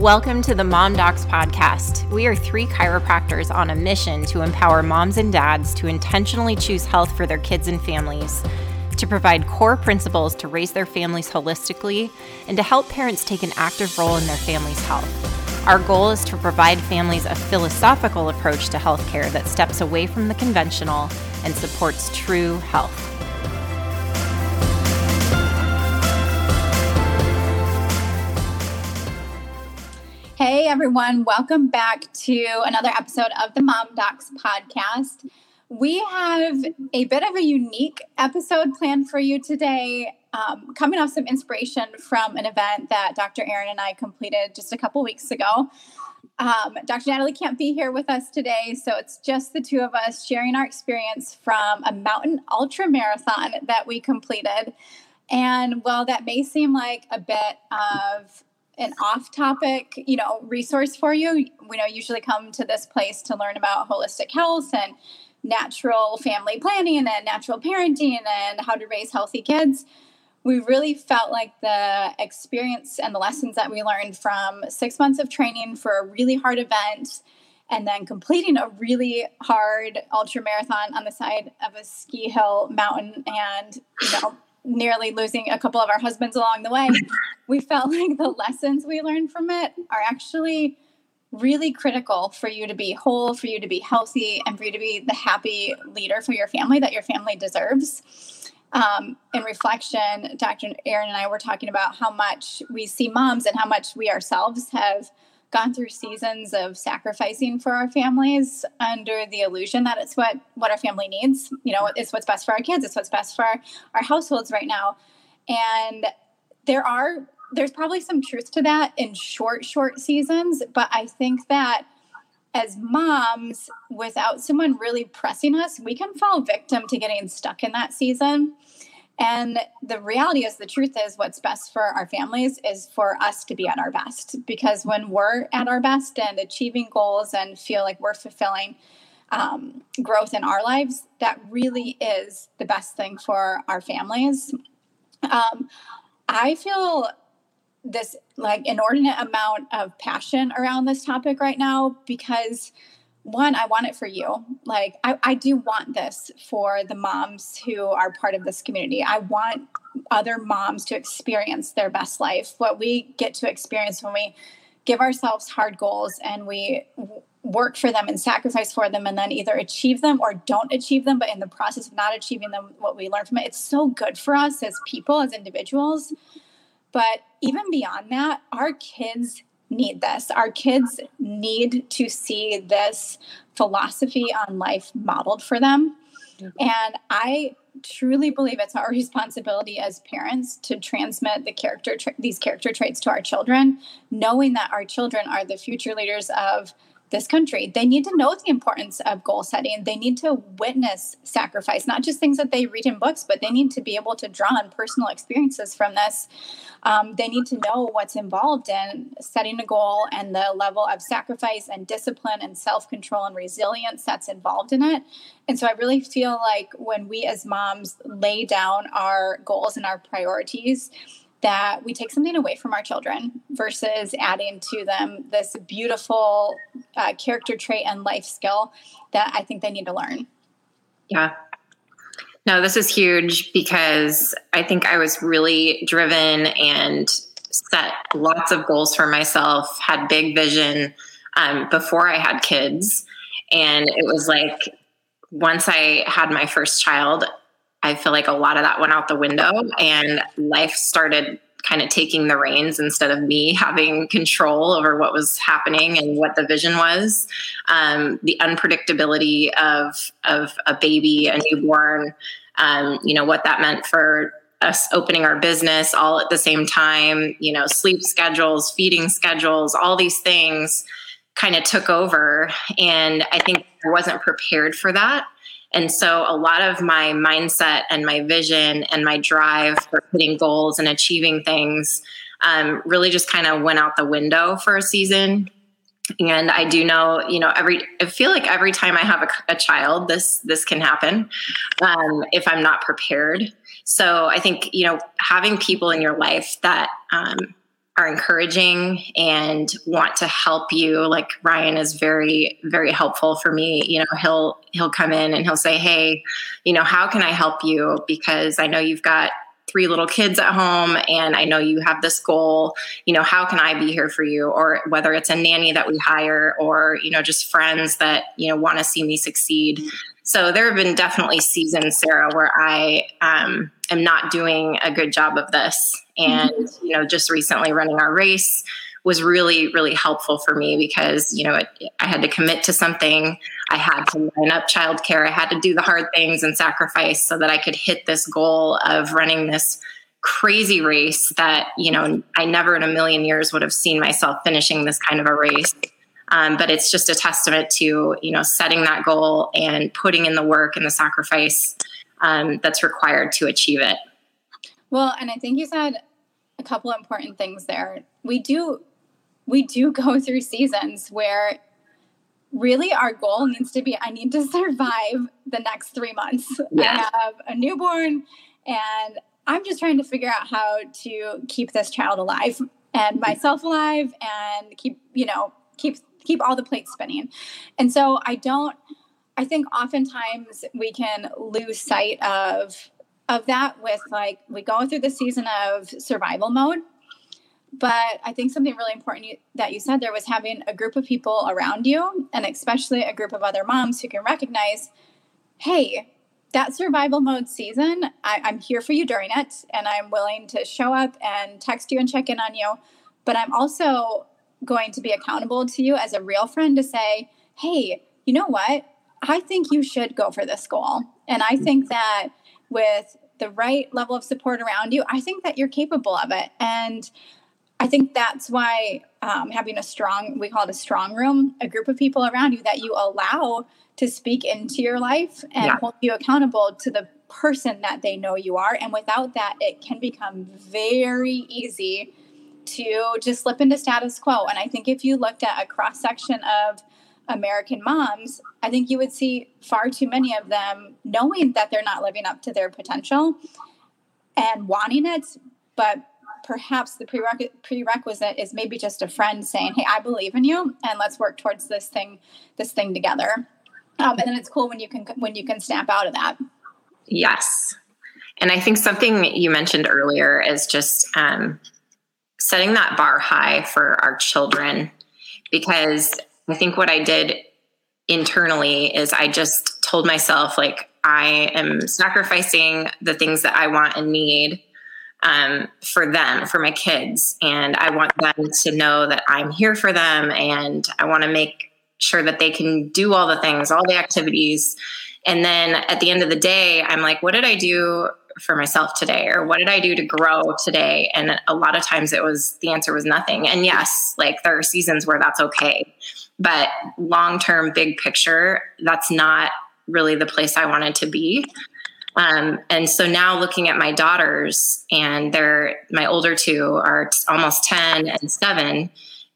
Welcome to the Mom Docs Podcast. We are three chiropractors on a mission to empower moms and dads to intentionally choose health for their kids and families, to provide core principles to raise their families holistically, and to help parents take an active role in their family's health. Our goal is to provide families a philosophical approach to healthcare that steps away from the conventional and supports true health. Everyone, welcome back to another episode of the Mom Docs podcast. We have a bit of a unique episode planned for you today, um, coming off some inspiration from an event that Dr. Erin and I completed just a couple weeks ago. Um, Dr. Natalie can't be here with us today, so it's just the two of us sharing our experience from a mountain ultra marathon that we completed. And while that may seem like a bit of an off topic, you know, resource for you. We know usually come to this place to learn about holistic health and natural family planning and natural parenting and how to raise healthy kids. We really felt like the experience and the lessons that we learned from six months of training for a really hard event and then completing a really hard ultra marathon on the side of a ski hill mountain and you know nearly losing a couple of our husbands along the way, we felt like the lessons we learned from it are actually really critical for you to be whole, for you to be healthy, and for you to be the happy leader for your family that your family deserves. Um, in reflection, Dr. Erin and I were talking about how much we see moms and how much we ourselves have gone through seasons of sacrificing for our families under the illusion that it's what what our family needs you know it's what's best for our kids it's what's best for our, our households right now. And there are there's probably some truth to that in short short seasons but i think that as moms without someone really pressing us we can fall victim to getting stuck in that season and the reality is, the truth is, what's best for our families is for us to be at our best. Because when we're at our best and achieving goals and feel like we're fulfilling um, growth in our lives, that really is the best thing for our families. Um, I feel this like inordinate amount of passion around this topic right now because one, I want it for you. Like, I, I do want this for the moms who are part of this community. I want other moms to experience their best life, what we get to experience when we give ourselves hard goals and we work for them and sacrifice for them and then either achieve them or don't achieve them but in the process of not achieving them what we learn from it it's so good for us as people as individuals but even beyond that our kids need this. Our kids need to see this philosophy on life modeled for them. Mm-hmm. And I truly believe it's our responsibility as parents to transmit the character tra- these character traits to our children, knowing that our children are the future leaders of this country. They need to know the importance of goal setting. They need to witness sacrifice, not just things that they read in books, but they need to be able to draw on personal experiences from this. Um, they need to know what's involved in setting a goal and the level of sacrifice and discipline and self control and resilience that's involved in it. And so I really feel like when we as moms lay down our goals and our priorities, that we take something away from our children versus adding to them this beautiful uh, character trait and life skill that I think they need to learn. Yeah. No, this is huge because I think I was really driven and set lots of goals for myself, had big vision um, before I had kids. And it was like once I had my first child, I feel like a lot of that went out the window and life started kind of taking the reins instead of me having control over what was happening and what the vision was. Um, the unpredictability of of a baby, a newborn, um, you know what that meant for us opening our business all at the same time. You know, sleep schedules, feeding schedules, all these things kind of took over, and I think I wasn't prepared for that. And so a lot of my mindset and my vision and my drive for hitting goals and achieving things um, really just kind of went out the window for a season. And I do know, you know, every I feel like every time I have a, a child, this this can happen um, if I'm not prepared. So I think you know having people in your life that um, are encouraging and want to help you like ryan is very very helpful for me you know he'll he'll come in and he'll say hey you know how can i help you because i know you've got three little kids at home and I know you have this goal, you know, how can I be here for you? Or whether it's a nanny that we hire or, you know, just friends that, you know, want to see me succeed. So there have been definitely seasons, Sarah, where I um, am not doing a good job of this. And, mm-hmm. you know, just recently running our race, was really really helpful for me because you know it, i had to commit to something. I had to line up childcare. I had to do the hard things and sacrifice so that i could hit this goal of running this crazy race that you know i never in a million years would have seen myself finishing this kind of a race. Um, but it's just a testament to you know setting that goal and putting in the work and the sacrifice um, that's required to achieve it well and i think you said a couple important things there we do we do go through seasons where really our goal needs to be I need to survive the next three months. Yeah. I have a newborn and I'm just trying to figure out how to keep this child alive and myself alive and keep, you know, keep keep all the plates spinning. And so I don't I think oftentimes we can lose sight of of that with like we go through the season of survival mode but I think something really important you, that you said there was having a group of people around you, and especially a group of other moms who can recognize, hey, that survival mode season, I, I'm here for you during it, and I'm willing to show up and text you and check in on you. But I'm also going to be accountable to you as a real friend to say, hey, you know what? I think you should go for this goal. And I think mm-hmm. that with the right level of support around you, I think that you're capable of it. And I think that's why um, having a strong, we call it a strong room, a group of people around you that you allow to speak into your life and yeah. hold you accountable to the person that they know you are. And without that, it can become very easy to just slip into status quo. And I think if you looked at a cross section of American moms, I think you would see far too many of them knowing that they're not living up to their potential and wanting it, but perhaps the prerequisite is maybe just a friend saying, "Hey, I believe in you, and let's work towards this thing, this thing together." Um, and then it's cool when you can when you can snap out of that. Yes, and I think something you mentioned earlier is just um, setting that bar high for our children, because I think what I did internally is I just told myself like I am sacrificing the things that I want and need um, for them, for my kids. And I want them to know that I'm here for them and I want to make sure that they can do all the things, all the activities. And then at the end of the day, I'm like, what did I do for myself today? Or what did I do to grow today? And a lot of times it was the answer was nothing. And yes, like there are seasons where that's okay. But long term, big picture, that's not really the place I wanted to be. Um, and so now looking at my daughters, and they're my older two are almost 10 and seven.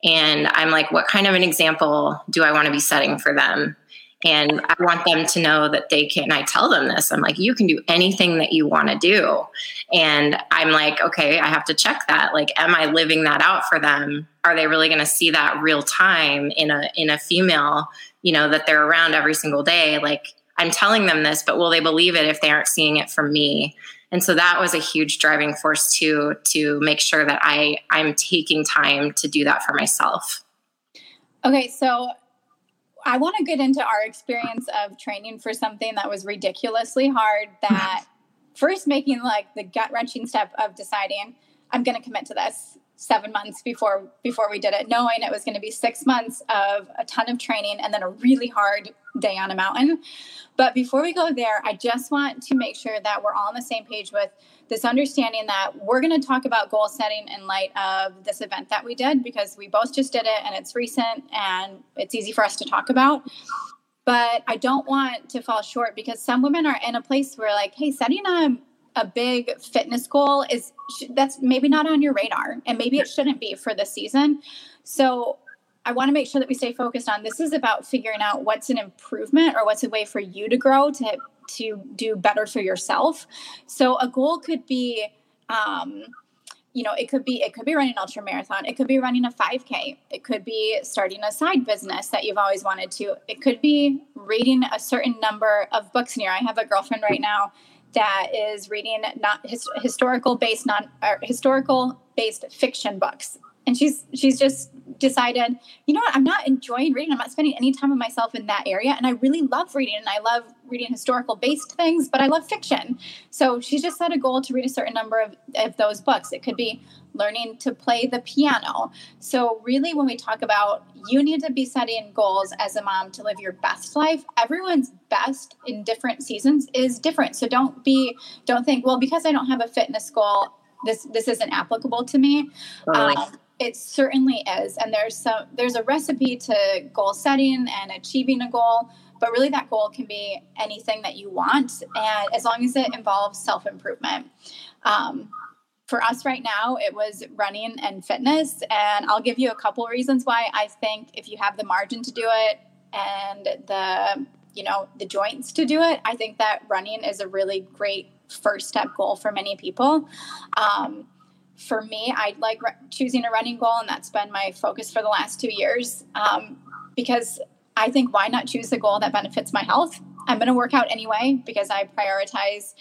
And I'm like, what kind of an example do I want to be setting for them? And I want them to know that they can, I tell them this, I'm like, you can do anything that you want to do. And I'm like, okay, I have to check that. Like, am I living that out for them? Are they really going to see that real time in a, in a female, you know, that they're around every single day? Like, I'm telling them this, but will they believe it if they aren't seeing it from me? And so that was a huge driving force too to make sure that I I'm taking time to do that for myself. Okay, so I want to get into our experience of training for something that was ridiculously hard mm-hmm. that first making like the gut wrenching step of deciding I'm going to commit to this seven months before before we did it knowing it was going to be six months of a ton of training and then a really hard day on a mountain. But before we go there i just want to make sure that we're all on the same page with this understanding that we're going to talk about goal setting in light of this event that we did because we both just did it and it's recent and it's easy for us to talk about. But i don't want to fall short because some women are in a place where like hey setting a a big fitness goal is that's maybe not on your radar and maybe it shouldn't be for the season. So I want to make sure that we stay focused on this is about figuring out what's an improvement or what's a way for you to grow to to do better for yourself. So a goal could be um, you know it could be it could be running an ultra marathon it could be running a 5k it could be starting a side business that you've always wanted to it could be reading a certain number of books in a year i have a girlfriend right now that is reading not his, historical based non historical based fiction books. And she's she's just decided you know what i'm not enjoying reading. I'm not spending any time of myself in that area. And i really love reading and i love reading historical based things but i love fiction. So she's just set a goal to read a certain number of, of those books. It could be learning to play the piano. So really when we talk about you need to be setting goals as a mom to live your best life everyone's best in different seasons is different. So don't be don't think well because i don't have a fitness goal this this isn't applicable to me. Um, it certainly is, and there's some there's a recipe to goal setting and achieving a goal, but really that goal can be anything that you want, and as long as it involves self improvement. Um, for us right now, it was running and fitness, and I'll give you a couple reasons why I think if you have the margin to do it and the you know the joints to do it, I think that running is a really great first step goal for many people. Um, for me, I like re- choosing a running goal, and that's been my focus for the last two years. Um, because I think why not choose a goal that benefits my health? I'm going to work out anyway because I prioritize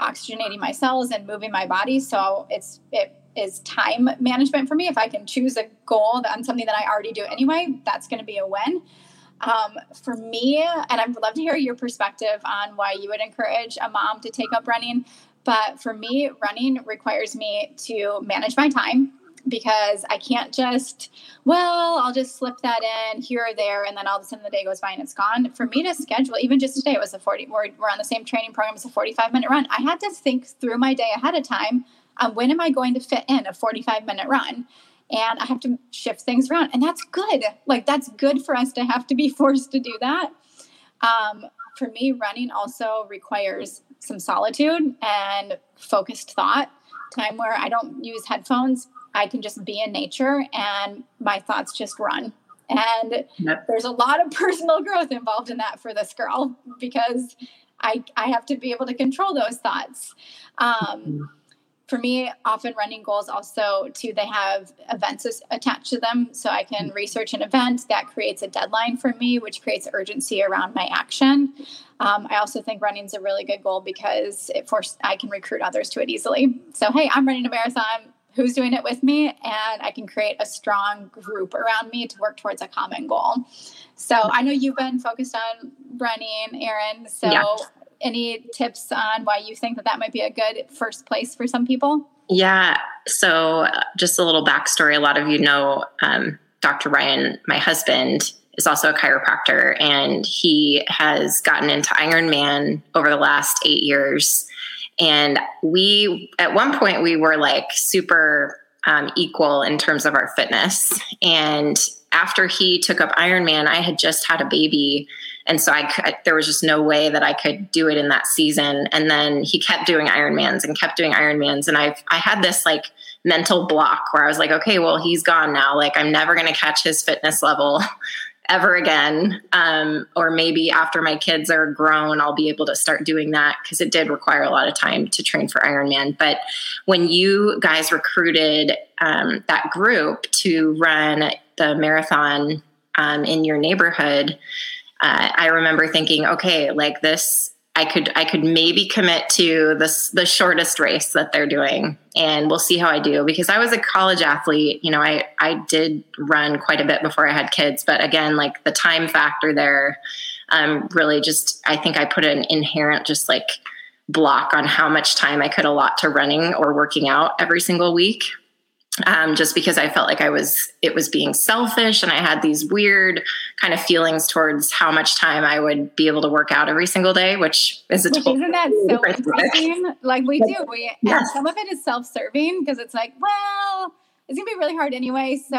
oxygenating my cells and moving my body. So it's it is time management for me. If I can choose a goal on something that I already do anyway, that's going to be a win. Um, for me, and I would love to hear your perspective on why you would encourage a mom to take up running. But for me, running requires me to manage my time because I can't just, well, I'll just slip that in here or there, and then all of a sudden the day goes by and it's gone. For me to schedule, even just today, it was a 40, we're, we're on the same training program, it's a 45 minute run. I had to think through my day ahead of time on when am I going to fit in a 45 minute run? And I have to shift things around. And that's good. Like, that's good for us to have to be forced to do that. Um, for me, running also requires some solitude and focused thought, time where I don't use headphones. I can just be in nature and my thoughts just run. And yep. there's a lot of personal growth involved in that for this girl because I, I have to be able to control those thoughts. Um, mm-hmm for me, often running goals also too, they have events attached to them. So I can research an event that creates a deadline for me, which creates urgency around my action. Um, I also think running is a really good goal because it forces I can recruit others to it easily. So hey, I'm running a marathon. Who's doing it with me? And I can create a strong group around me to work towards a common goal. So I know you've been focused on running, Erin. So yeah any tips on why you think that that might be a good first place for some people? Yeah. So, uh, just a little backstory. A lot of you know um, Dr. Ryan, my husband, is also a chiropractor, and he has gotten into Ironman over the last eight years. And we, at one point, we were like super um, equal in terms of our fitness. And after he took up Ironman, I had just had a baby and so I, there was just no way that I could do it in that season. And then he kept doing Ironmans and kept doing Ironmans, and I I had this like mental block where I was like, okay, well he's gone now. Like I'm never going to catch his fitness level ever again. Um, or maybe after my kids are grown, I'll be able to start doing that because it did require a lot of time to train for Ironman. But when you guys recruited um, that group to run the marathon um, in your neighborhood uh, I remember thinking, okay, like this, I could I could maybe commit to this the shortest race that they're doing, and we'll see how I do. Because I was a college athlete, you know, I I did run quite a bit before I had kids, but again, like the time factor there, um, really just I think I put an inherent just like block on how much time I could allot to running or working out every single week um, just because I felt like I was, it was being selfish and I had these weird kind of feelings towards how much time I would be able to work out every single day, which is a which isn't that so interesting? Like we do, we, and some of it is self-serving because it's like, well, it's gonna be really hard anyway. So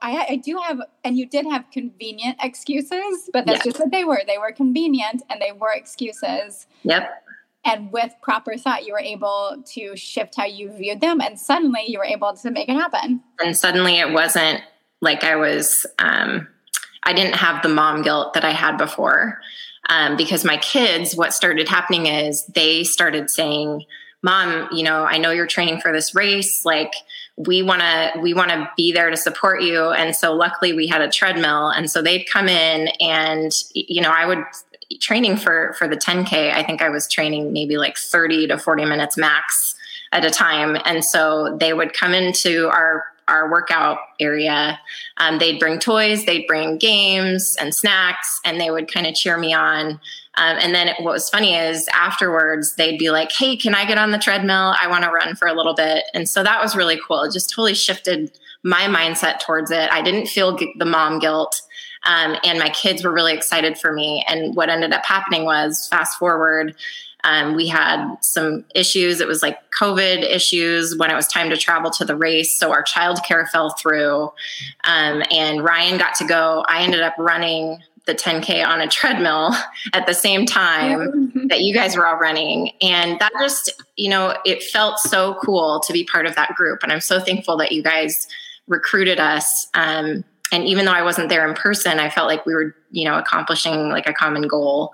I, I do have, and you did have convenient excuses, but that's yeah. just what they were. They were convenient and they were excuses. Yep and with proper thought you were able to shift how you viewed them and suddenly you were able to make it happen. And suddenly it wasn't like i was um, i didn't have the mom guilt that i had before. Um, because my kids what started happening is they started saying mom you know i know you're training for this race. Like we want to we want to be there to support you. And so luckily we had a treadmill. And so they'd come in and you know i would training for for the 10k i think i was training maybe like 30 to 40 minutes max at a time and so they would come into our our workout area um, they'd bring toys they'd bring games and snacks and they would kind of cheer me on um, and then what was funny is afterwards they'd be like, "Hey, can I get on the treadmill? I want to run for a little bit." And so that was really cool. It just totally shifted my mindset towards it. I didn't feel the mom guilt. Um, and my kids were really excited for me. And what ended up happening was, fast forward, um, we had some issues. It was like COVID issues when it was time to travel to the race. So our childcare fell through. Um, and Ryan got to go. I ended up running the 10K on a treadmill at the same time that you guys were all running. And that just, you know, it felt so cool to be part of that group. And I'm so thankful that you guys recruited us. Um, and even though I wasn't there in person, I felt like we were, you know, accomplishing like a common goal.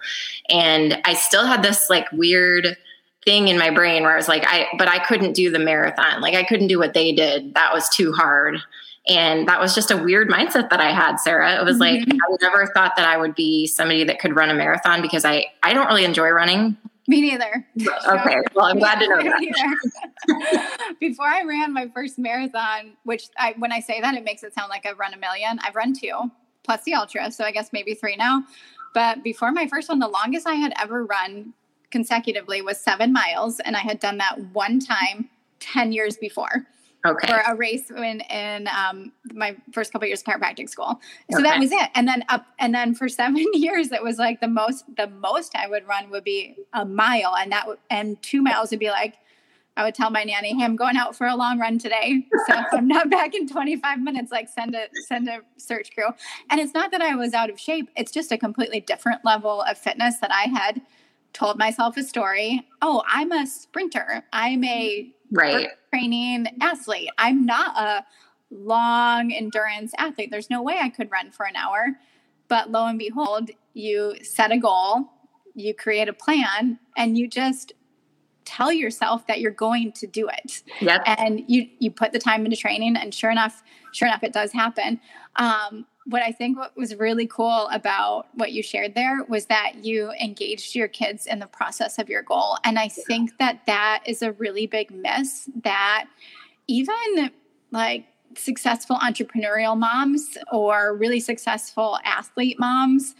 And I still had this like weird thing in my brain where I was like, I, but I couldn't do the marathon. Like I couldn't do what they did. That was too hard. And that was just a weird mindset that I had, Sarah. It was like mm-hmm. I never thought that I would be somebody that could run a marathon because I I don't really enjoy running. Me neither. Okay, well, I'm glad to know that. Before I ran my first marathon, which I when I say that it makes it sound like I've run a million. I've run two plus the ultra, so I guess maybe three now. But before my first one, the longest I had ever run consecutively was seven miles, and I had done that one time ten years before okay. for a race when in um, my first couple years of chiropractic school. So okay. that was it. And then up and then for seven years, it was like the most the most I would run would be a mile, and that and two miles would be like. I would tell my nanny, "Hey, I'm going out for a long run today. So if I'm not back in 25 minutes, like send a send a search crew." And it's not that I was out of shape; it's just a completely different level of fitness that I had told myself a story. Oh, I'm a sprinter. I'm a right training athlete. I'm not a long endurance athlete. There's no way I could run for an hour. But lo and behold, you set a goal, you create a plan, and you just tell yourself that you're going to do it. Yep. And you you put the time into training and sure enough, sure enough it does happen. Um, what I think what was really cool about what you shared there was that you engaged your kids in the process of your goal. And I think that that is a really big miss that even like successful entrepreneurial moms or really successful athlete moms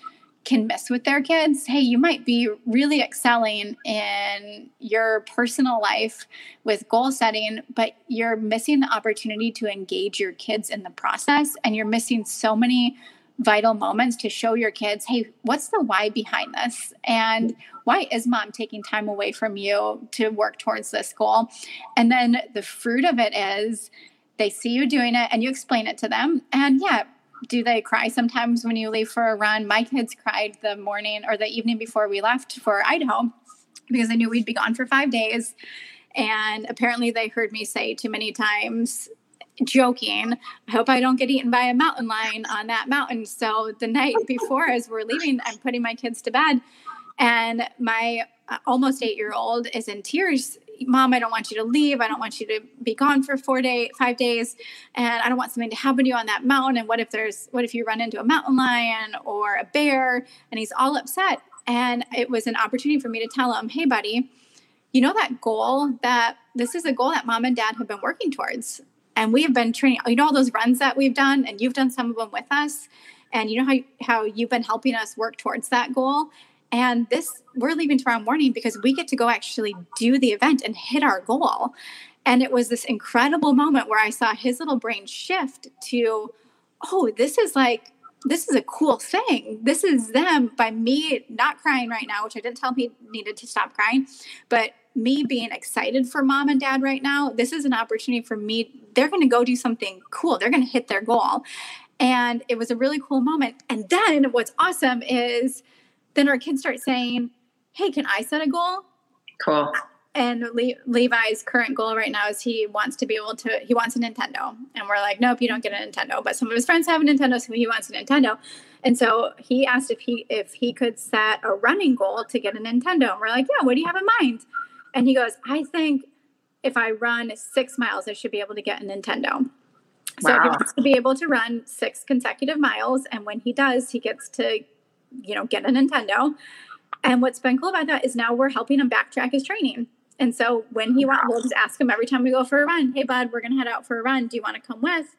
can miss with their kids. Hey, you might be really excelling in your personal life with goal setting, but you're missing the opportunity to engage your kids in the process. And you're missing so many vital moments to show your kids, hey, what's the why behind this? And why is mom taking time away from you to work towards this goal? And then the fruit of it is, they see you doing it and you explain it to them. And yeah, do they cry sometimes when you leave for a run? My kids cried the morning or the evening before we left for Idaho because they knew we'd be gone for five days. And apparently, they heard me say too many times, joking, I hope I don't get eaten by a mountain lion on that mountain. So the night before, as we're leaving, I'm putting my kids to bed. And my uh, almost eight year old is in tears mom i don't want you to leave. I don't want you to be gone for four day five days. And i don't want something to happen to you on that mountain. And what if there's what if you run into a mountain lion or a bear? And he's all upset. And it was an opportunity for me to tell him hey buddy you know that goal that this is a goal that mom and dad have been working towards. And we have been training you know all those runs that we've done? And you've done some of them with us. And you know how, how you've been helping us work towards that goal and this, we're leaving tomorrow morning because we get to go actually do the event and hit our goal. And it was this incredible moment where I saw his little brain shift to, oh, this is like, this is a cool thing. This is them by me not crying right now, which I didn't tell him he needed to stop crying, but me being excited for mom and dad right now. This is an opportunity for me. They're going to go do something cool. They're going to hit their goal. And it was a really cool moment. And then what's awesome is then our kids start saying, Hey, can I set a goal? Cool. And Le- Levi's current goal right now is he wants to be able to, he wants a Nintendo. And we're like, nope, you don't get a Nintendo. But some of his friends have a Nintendo, so he wants a Nintendo. And so he asked if he if he could set a running goal to get a Nintendo. And we're like, yeah, what do you have in mind? And he goes, I think if I run six miles, I should be able to get a Nintendo. So Wow. he wants to be able to run six consecutive miles, and when he does, he gets to, you know, get a Nintendo. And what's been cool about that is now we're helping him backtrack his training. And so when he wants, we'll just ask him every time we go for a run, "Hey, bud, we're gonna head out for a run. Do you want to come with?"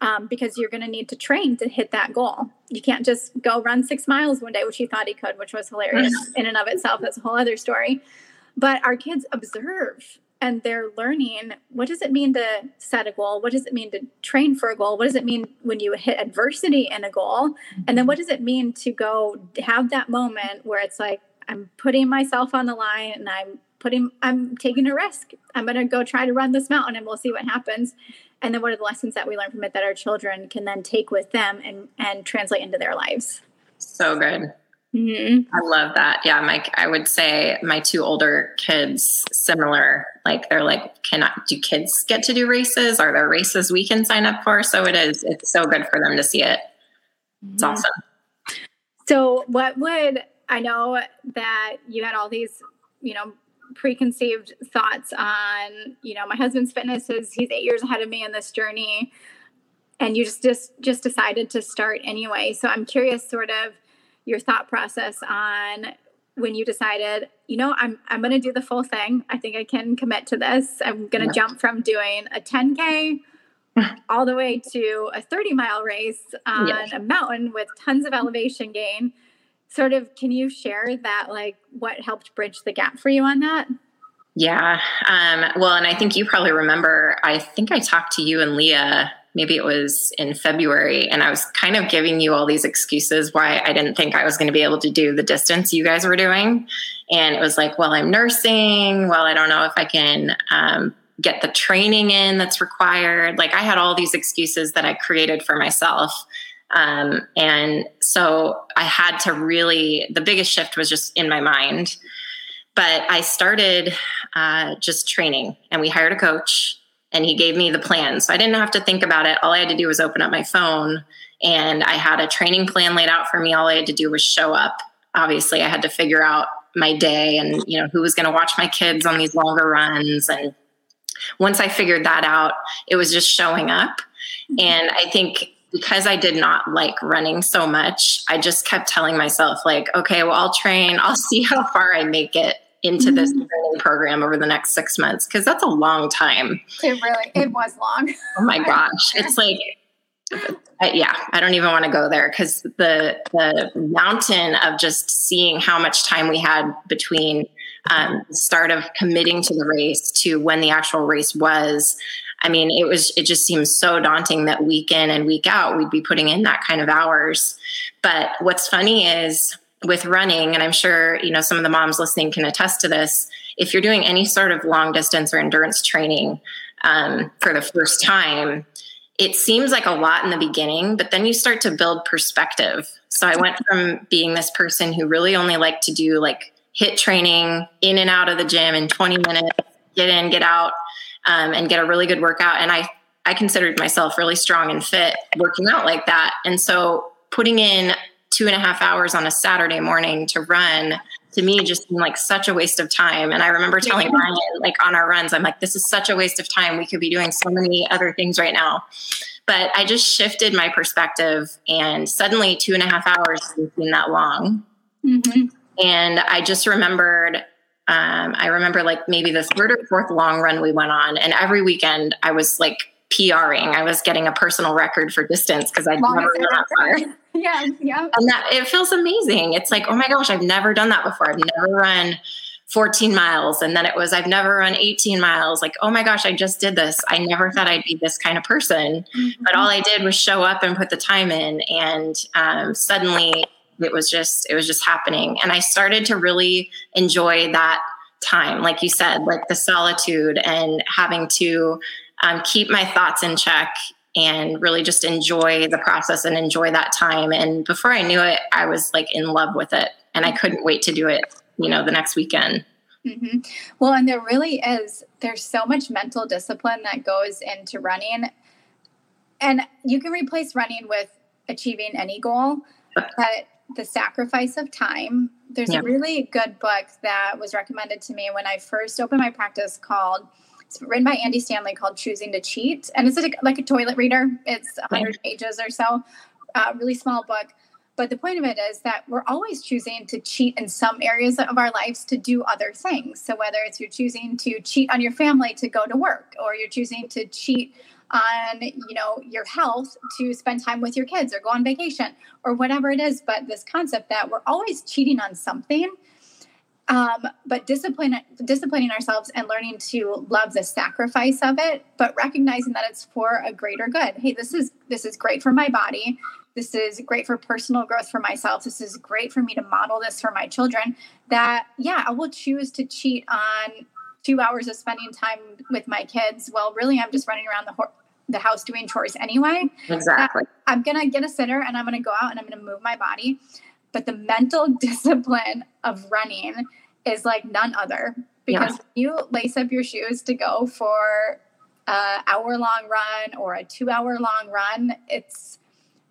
Um, because you're going to need to train to hit that goal. You can't just go run six miles one day, which he thought he could, which was hilarious in and of itself. That's a whole other story. But our kids observe and they're learning what does it mean to set a goal? What does it mean to train for a goal? What does it mean when you hit adversity in a goal? And then mm-hmm. what does it mean to go have that moment where it's like, I'm putting myself on the line and I'm putting, I'm taking a risk. I'm going to go try to run this mountain and we'll see what happens. And then what are the lessons that we learn from it that our children can then take with them and, and translate into their lives? So good. Mm-hmm. I love that. Yeah, Mike, I would say my two older kids similar. Like they're like, can I, do kids get to do races? Are there races we can sign up for? So it is. It's so good for them to see it. It's Mm-hmm. awesome. So, what would I know that you had all these, you know, preconceived thoughts on, you know, my husband's fitness is he's eight years ahead of me in this journey, and you just just just decided to start anyway. So, I'm curious, sort of, your thought process on when you decided, you know, I'm I'm going to do the full thing. I think I can commit to this. I'm going to Yeah. jump from doing a 10k all the way to a 30 mile race on Yeah. a mountain with tons of elevation gain. Sort of, can you share that, like, what helped bridge the gap for you on that? Yeah. Um, well, and I think you probably remember, I think I talked to you and Leah, maybe it was in February, and I was kind of giving you all these excuses why I didn't think I was going to be able to do the distance you guys were doing. And it was like, well, I'm nursing. Well, I don't know if I can um, get the training in that's required. Like, I had all these excuses that I created for myself. Um, and so I had to really, the biggest shift was just in my mind. But I started uh, just training, and we hired a coach, and he gave me the plan. So I didn't have to think about it. All I had to do was open up my phone, and I had a training plan laid out for me. All I had to do was show up. Obviously, I had to figure out my day and you know who was going to watch my kids on these longer runs and once i figured that out it was just showing up mm-hmm. and i think because i did not like running so much i just kept telling myself like okay well i'll train i'll see how far i make it into this training program over the next six months because that's a long time. It really, it was long. oh my gosh. it's like yeah i don't even want to go there because the the mountain of just seeing how much time we had between um, the start of committing to the race to when the actual race was i mean it was it just seems so daunting that week in and week out we'd be putting in that kind of hours. But what's funny is with running and i'm sure you know some of the moms listening can attest to this if you're doing any sort of long distance or endurance training um, for the first time it seems like a lot in the beginning, but then you start to build perspective. So I went from being this person who really only liked to do like HIIT training in and out of the gym in 20 minutes, get in, get out, um, and get a really good workout. And I, I considered myself really strong and fit working out like that. And so putting in two and a half hours on a Saturday morning to run to me just seemed like such a waste of time. And I remember telling Ryan, like on our runs, I'm like, this is such a waste of time. We could be doing so many other things right now. But I just shifted my perspective, and suddenly two and a half hours didn't seem that long. Mm-hmm. And I just remembered, um, I remember like maybe the third or fourth long run we went on, and every weekend I was like PRing. I was getting a personal record for distance because I'd never run that far. Yeah, yeah. And that it feels amazing. It's like, oh my gosh, I've never done that before. I've never run 14 miles. And then it was, I've never run 18 miles. Like, oh my gosh, I just did this. I never thought I'd be this kind of person. But all I did was show up and put the time in. And um, suddenly it was just, it was just happening. And I started to really enjoy that time. Like you said, like the solitude and having to um, keep my thoughts in check and really just enjoy the process and enjoy that time. And before I knew it, I was like in love with it and I couldn't wait to do it, you know, the next weekend. Mm-hmm. Well, and there really is, there's so much mental discipline that goes into running. And you can replace running with achieving any goal, but the sacrifice of time. There's Yeah. a really good book that was recommended to me when I first opened my practice called It's written by Andy Stanley called Choosing to Cheat. And it's like, like a toilet reader, it's 100 pages or so, uh, really small book. But the point of it is that we're always choosing to cheat in some areas of our lives to do other things. So whether it's you're choosing to cheat on your family to go to work, or you're choosing to cheat on you know your health to spend time with your kids or go on vacation or whatever it is but this concept that we're always cheating on something um, but discipline disciplining ourselves and learning to love the sacrifice of it but recognizing that it's for a greater good hey this is this is great for my body this is great for personal growth for myself this is great for me to model this for my children that yeah i will choose to cheat on two hours of spending time with my kids well really i'm just running around the the house doing chores anyway. Exactly. I'm going to get a sitter and I'm going to go out and I'm going to move my body. But the mental discipline of running is like none other because yeah. you lace up your shoes to go for a hour long run or a 2 hour long run, it's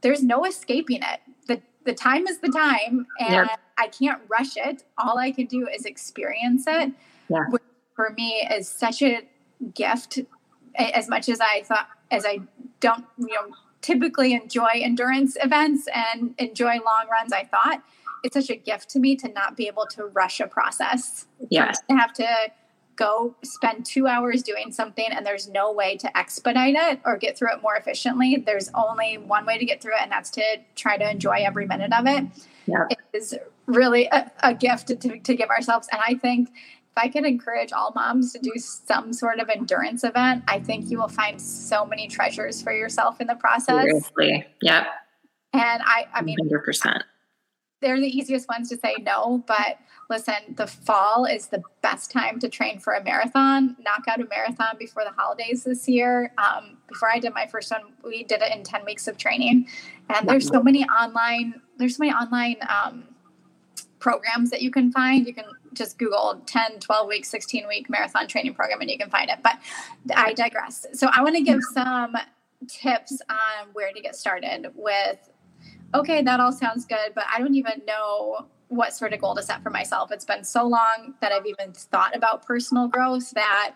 there's no escaping it. The the time is the time and yeah. I can't rush it. All I can do is experience it. Yeah. Which for me is such a gift as much as I thought as I don't, you know, typically enjoy endurance events and enjoy long runs, I thought it's such a gift to me to not be able to rush a process. Yes. To have to go spend two hours doing something and there's no way to expedite it or get through it more efficiently. There's only one way to get through it, and that's to try to enjoy every minute of it. Yeah. It is really a, a gift to, to give ourselves. And I think if I could encourage all moms to do some sort of endurance event, I think you will find so many treasures for yourself in the process. Seriously. Yep. And I, I mean, 100%. They're the easiest ones to say no, but listen, the fall is the best time to train for a marathon. Knock out a marathon before the holidays this year. Um, before I did my first one, we did it in 10 weeks of training. And there's so many online, there's so many online um, programs that you can find. You can just Google 10, 12 week, 16 week marathon training program and you can find it. But I digress. So I want to give some tips on where to get started with okay, that all sounds good, but I don't even know what sort of goal to set for myself. It's been so long that I've even thought about personal growth that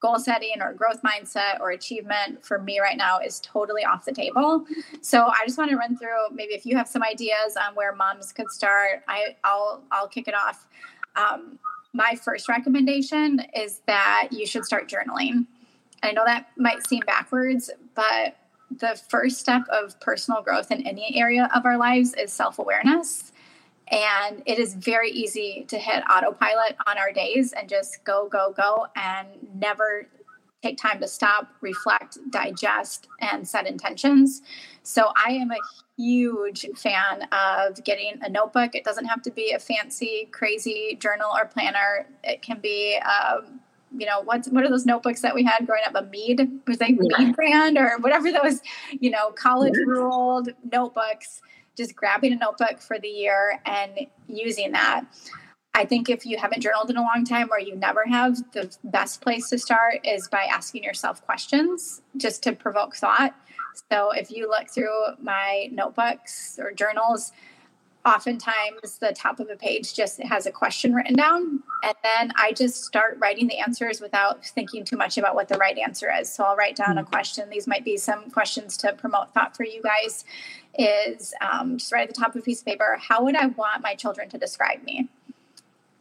goal setting or growth mindset or achievement for me right now is totally off the table. So I just want to run through maybe if you have some ideas on where moms could start, I, I'll I'll kick it off. Um, my first recommendation is that you should start journaling. I know that might seem backwards, but the first step of personal growth in any area of our lives is self awareness. And it is very easy to hit autopilot on our days and just go, go, go, and never take time to stop, reflect, digest, and set intentions. So I am a huge fan of getting a notebook. It doesn't have to be a fancy, crazy journal or planner. It can be, um, you know, what's what are those notebooks that we had growing up? A Mead was like yeah. Mead brand or whatever those, you know, college ruled notebooks. Just grabbing a notebook for the year and using that. I think if you haven't journaled in a long time or you never have, the best place to start is by asking yourself questions just to provoke thought. So if you look through my notebooks or journals, oftentimes the top of a page just has a question written down. And then I just start writing the answers without thinking too much about what the right answer is. So I'll write down a mm-hmm. question. These might be some questions to promote thought for you guys. Is um, just write at the top of a piece of paper, how would I want my children to describe me?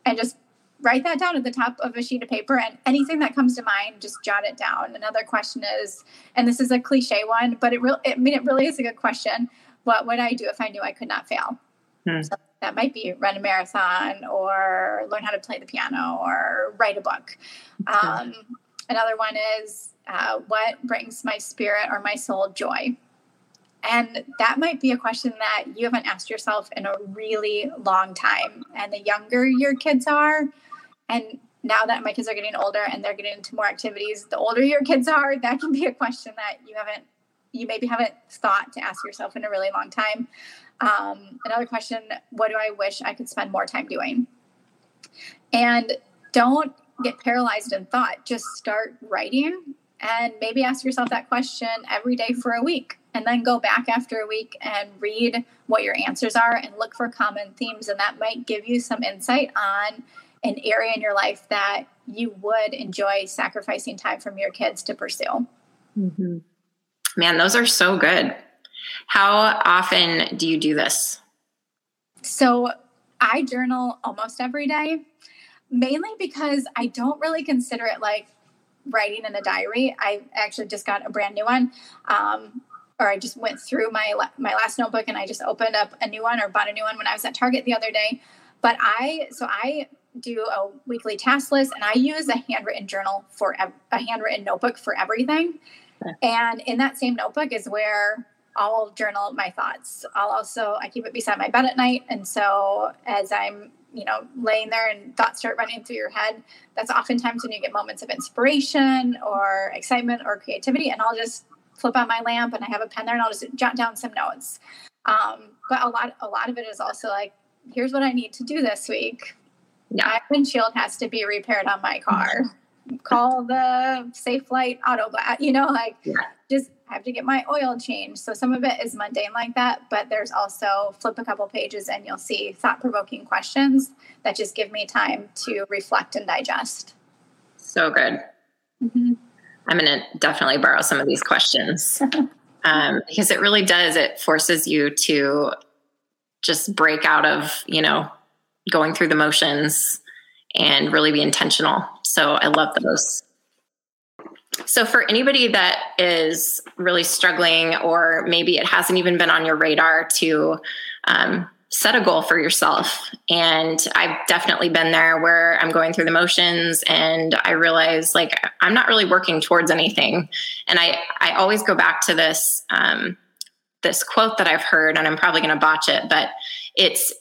And just write that down at the top of a sheet of paper and anything that comes to mind just jot it down. Another question is and this is a cliche one but it really i mean it really is a good question what would i do if i knew i could not fail? Hmm. so that might be run a marathon or learn how to play the piano or write a book. Um, another one is uh, what brings my spirit or my soul joy? And that might be a question that you haven't asked yourself in a really long time. And the younger your kids are, and now that my kids are getting older and they're getting into more activities, the older your kids are, that can be a question that you haven't, you maybe haven't thought to ask yourself in a really long time. Um, another question What do I wish I could spend more time doing? And don't get paralyzed in thought, just start writing and maybe ask yourself that question every day for a week and then go back after a week and read what your answers are and look for common themes and that might give you some insight on an area in your life that you would enjoy sacrificing time from your kids to pursue. Mm-hmm. Man, those are so good. How often do you do this? So I journal almost every day, mainly because I don't really consider it like writing in a diary. I actually just got a brand new one. Um, or I just went through my my last notebook and I just opened up a new one or bought a new one when I was at Target the other day. But I so I do a weekly task list and I use a handwritten journal for a handwritten notebook for everything. And in that same notebook is where I'll journal my thoughts. I'll also I keep it beside my bed at night, and so as I'm you know laying there and thoughts start running through your head, that's oftentimes when you get moments of inspiration or excitement or creativity, and I'll just flip on my lamp and I have a pen there and I'll just jot down some notes. Um, but a lot a lot of it is also like, here's what I need to do this week. Yeah. My windshield has to be repaired on my car. Call the Safelite Auto Glass. You know, like yeah. just have to get my oil changed. So some of it is mundane like that, but there's also flip a couple pages and you'll see thought provoking questions that just give me time to reflect and digest. So good. Mm-hmm. I'm going to definitely borrow some of these questions um, because it really does. It forces you to just break out of, you know, going through the motions and really be intentional. So I love those. So, for anybody that is really struggling, or maybe it hasn't even been on your radar to um, set a goal for yourself. And I've definitely been there where I'm going through the motions and I realize like I'm not really working towards anything. And I, I always go back to this, um, this quote that I've heard, and I'm probably going to botch it, but it's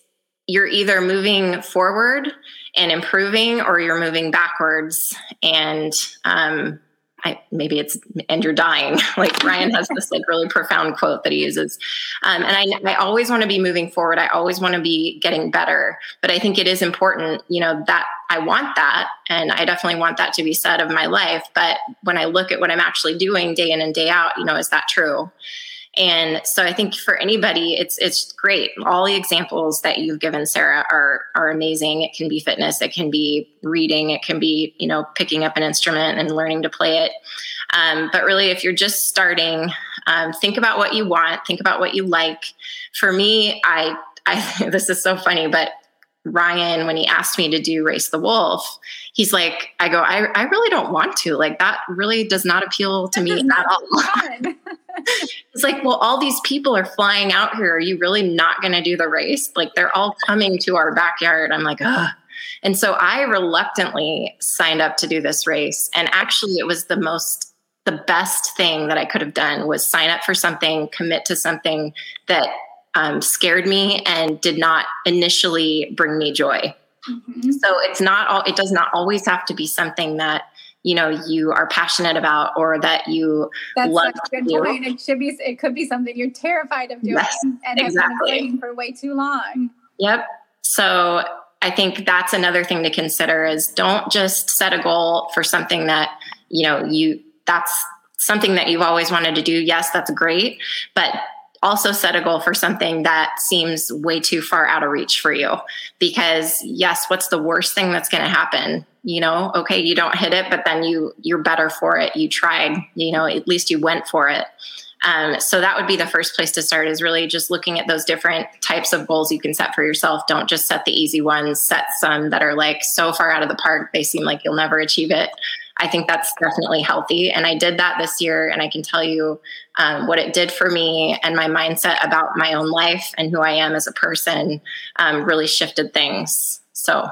you're either moving forward and improving or you're moving backwards. And um, I, maybe it's and you're dying. Like ryan has this like really profound quote that he uses. Um, and I, I always want to be moving forward. I always want to be getting better. But i think it is important you know that i want that. And i definitely want that to be said of my life. But when i look at what i'm actually doing day in and day out you know is that true and so I think for anybody, it's it's great. All the examples that you've given, Sarah, are are amazing. It can be fitness, it can be reading, it can be you know picking up an instrument and learning to play it. Um, but really, if you're just starting, um, think about what you want, think about what you like. For me, I I this is so funny, but Ryan, when he asked me to do Race the Wolf, he's like, I go, I, I really don't want to. Like, that really does not appeal to me at all. it's like, well, all these people are flying out here. Are you really not going to do the race? Like, they're all coming to our backyard. I'm like, ugh. And so I reluctantly signed up to do this race. And actually, it was the most, the best thing that I could have done was sign up for something, commit to something that um, scared me and did not initially bring me joy. Mm-hmm. So it's not all, it does not always have to be something that, you know, you are passionate about or that you That's love a good point. It should be, it could be something you're terrified of doing yes, and exactly. have been waiting for way too long. Yep. So I think that's another thing to consider is don't just set a goal for something that, you know, you, that's something that you've always wanted to do. Yes, that's great. But also set a goal for something that seems way too far out of reach for you. Because yes, what's the worst thing that's going to happen? You know, okay, you don't hit it, but then you you're better for it. You tried. You know, at least you went for it. Um, so that would be the first place to start is really just looking at those different types of goals you can set for yourself. Don't just set the easy ones, set some that are like so far out of the park, they seem like you'll never achieve it. I think that's definitely healthy. And I did that this year. And I can tell you um, what it did for me and my mindset about my own life and who I am as a person um, really shifted things. So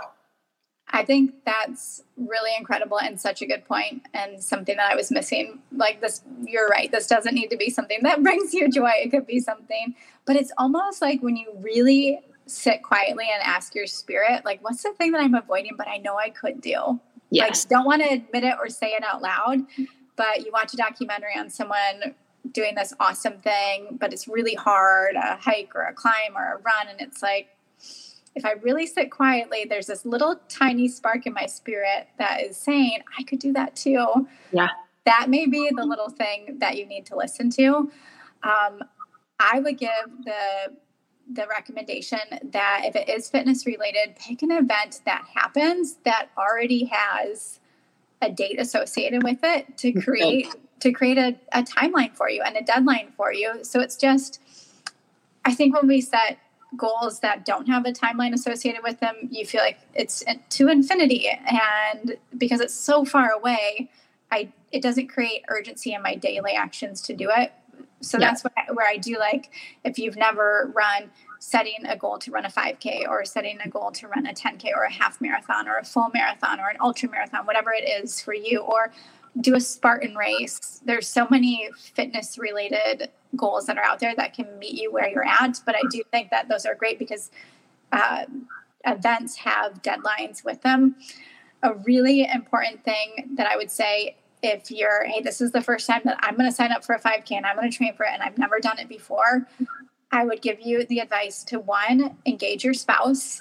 I think that's really incredible and such a good point and something that I was missing. Like this, you're right. This doesn't need to be something that brings you joy. It could be something, but it's almost like when you really sit quietly and ask your spirit, like, what's the thing that I'm avoiding, but I know I could do? Yes. Like, don't want to admit it or say it out loud, but you watch a documentary on someone doing this awesome thing, but it's really hard a hike or a climb or a run. And it's like, if I really sit quietly, there's this little tiny spark in my spirit that is saying, I could do that too. Yeah. That may be the little thing that you need to listen to. Um, I would give the the recommendation that if it is fitness related, pick an event that happens that already has a date associated with it to mm-hmm. create to create a, a timeline for you and a deadline for you. So it's just I think when we set goals that don't have a timeline associated with them, you feel like it's to infinity. And because it's so far away, I it doesn't create urgency in my daily actions to do it. So yeah. that's I, where I do like if you've never run, setting a goal to run a 5K or setting a goal to run a 10K or a half marathon or a full marathon or an ultra marathon, whatever it is for you, or do a Spartan race. There's so many fitness related goals that are out there that can meet you where you're at. But I do think that those are great because uh, events have deadlines with them. A really important thing that I would say if you're, hey, this is the first time that I'm going to sign up for a 5K and I'm going to train for it and I've never done it before, I would give you the advice to one, engage your spouse.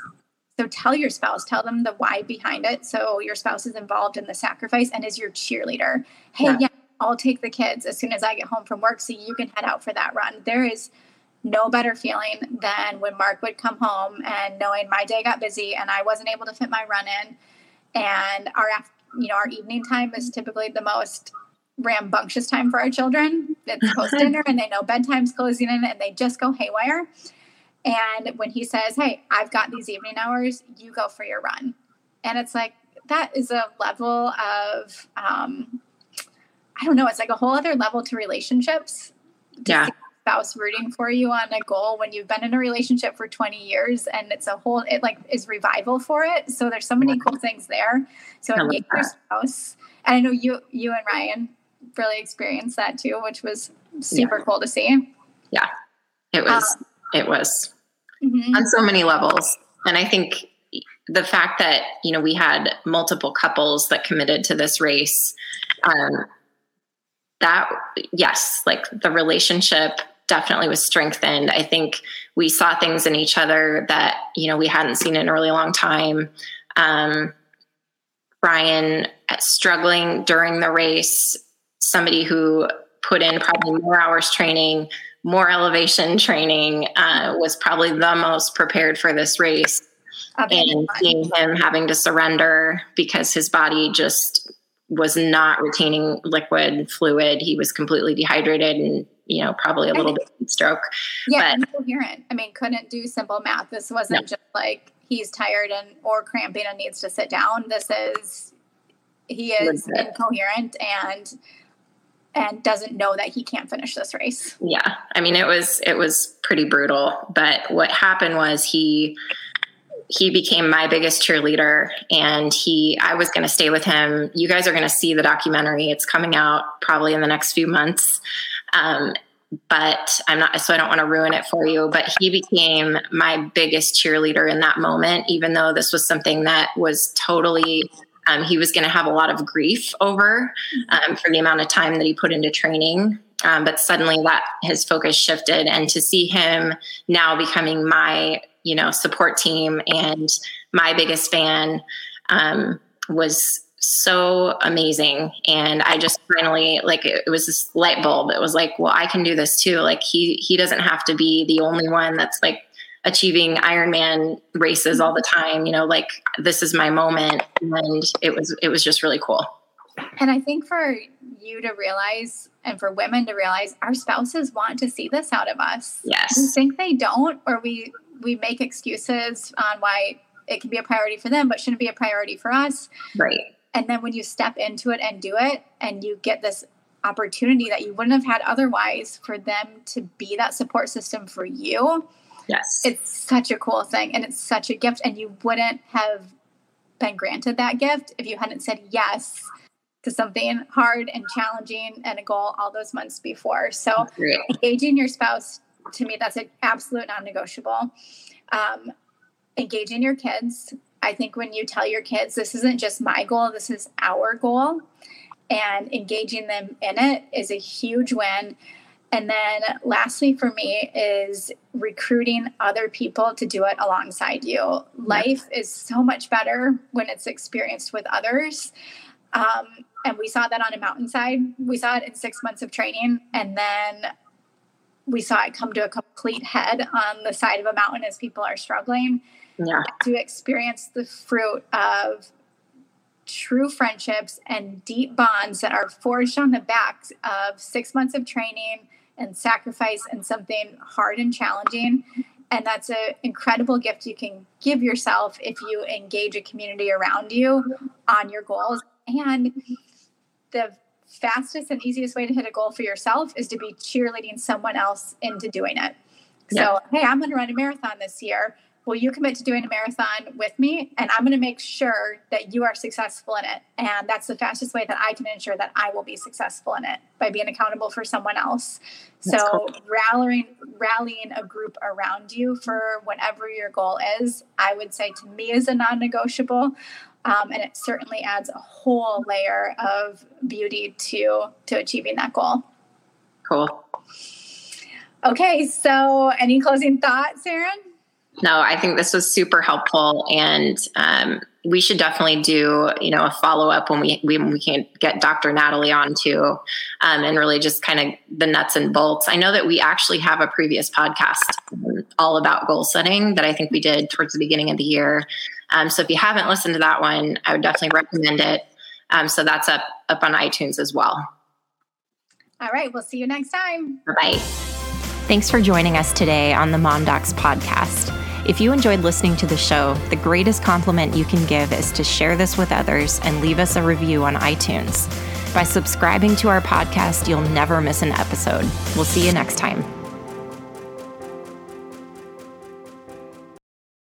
So tell your spouse, tell them the why behind it. So your spouse is involved in the sacrifice and is your cheerleader. Hey, yeah, yeah I'll take the kids as soon as I get home from work so you can head out for that run. There is no better feeling than when Mark would come home and knowing my day got busy and I wasn't able to fit my run in and our you know our evening time is typically the most rambunctious time for our children. It's post dinner and they know bedtime's closing in and they just go haywire. And when he says, Hey, I've got these evening hours, you go for your run. And it's like, that is a level of, um, I don't know, it's like a whole other level to relationships. Yeah. Spouse rooting for you on a goal when you've been in a relationship for 20 years and it's a whole, it like is revival for it. So there's so many cool things there. So engage your spouse. And I know you, you and Ryan really experienced that too, which was super yeah. cool to see. Yeah, it was. Um, it was mm-hmm. on so many levels, and I think the fact that you know we had multiple couples that committed to this race, um, that yes, like the relationship definitely was strengthened. I think we saw things in each other that you know we hadn't seen in a really long time. Um, Ryan struggling during the race somebody who put in probably more hours training, more elevation training, uh, was probably the most prepared for this race. And seeing him having to surrender because his body just was not retaining liquid fluid. He was completely dehydrated and, you know, probably a little bit stroke. Yeah, but, incoherent. I mean, couldn't do simple math. This wasn't no. just like he's tired and or cramping and needs to sit down. This is he is incoherent and and doesn't know that he can't finish this race. Yeah. I mean it was it was pretty brutal, but what happened was he he became my biggest cheerleader and he I was going to stay with him. You guys are going to see the documentary. It's coming out probably in the next few months. Um, but I'm not, so I don't want to ruin it for you. But he became my biggest cheerleader in that moment, even though this was something that was totally um, he was going to have a lot of grief over um, for the amount of time that he put into training. Um, but suddenly that his focus shifted, and to see him now becoming my you know support team and my biggest fan um, was so amazing and i just finally like it, it, was this light bulb it was like well i can do this too like he he doesn't have to be the only one that's like achieving Ironman races all the time. You know, like this is my moment, and it was it was just really cool. And I think for you to realize, and for women to realize, our spouses want to see this out of us. Yes, we think they don't, or we we make excuses on why it can be a priority for them, but shouldn't be a priority for us. Right. And then when you step into it and do it, and you get this opportunity that you wouldn't have had otherwise for them to be that support system for you Yes. It's such a cool thing and it's such a gift. And you wouldn't have been granted that gift if you hadn't said yes to something hard and challenging and a goal all those months before. So engaging your spouse, to me, that's an absolute non-negotiable. Um, engaging your kids. I think when you tell your kids, this isn't just my goal, this is our goal, and engaging them in it is a huge win. And then lastly for me is recruiting other people to do it alongside you. Life is so much better when it's experienced with others. Um, and we saw that on a mountainside. We saw it in six months of training. And then we saw it come to a complete head on the side of a mountain as people are struggling. Yeah. To experience the fruit of true friendships and deep bonds that are forged on the backs of six months of training and sacrifice and something hard and challenging. And that's an incredible gift you can give yourself if you engage a community around you on your goals. And the fastest and easiest way to hit a goal for yourself is to be cheerleading someone else into doing it. So, hey, I'm going to run a marathon this year will you commit to doing a marathon with me? And I'm going to make sure that you are successful in it. And that's the fastest way that I can ensure that I will be successful in it by being accountable for someone else. That's so cool. rallying, rallying a group around you for whatever your goal is, I would say to me is a non-negotiable. Um, and it certainly adds a whole layer of beauty to to achieving that goal. Cool. Okay, so any closing thoughts, Erin? No, I think this was super helpful, and um, we should definitely do you know a follow up when we when we can get Dr. Natalie on too, um, and really just kind of the nuts and bolts. I know that we actually have a previous podcast um, all about goal setting that I think we did towards the beginning of the year. Um, so if you haven't listened to that one, I would definitely recommend it. Um, so that's up up on iTunes as well. All right, we'll see you next time. Bye. Thanks for joining us today on the Mom Docs podcast. If you enjoyed listening to the show, the greatest compliment you can give is to share this with others and leave us a review on iTunes. By subscribing to our podcast, you'll never miss an episode. We'll see you next time.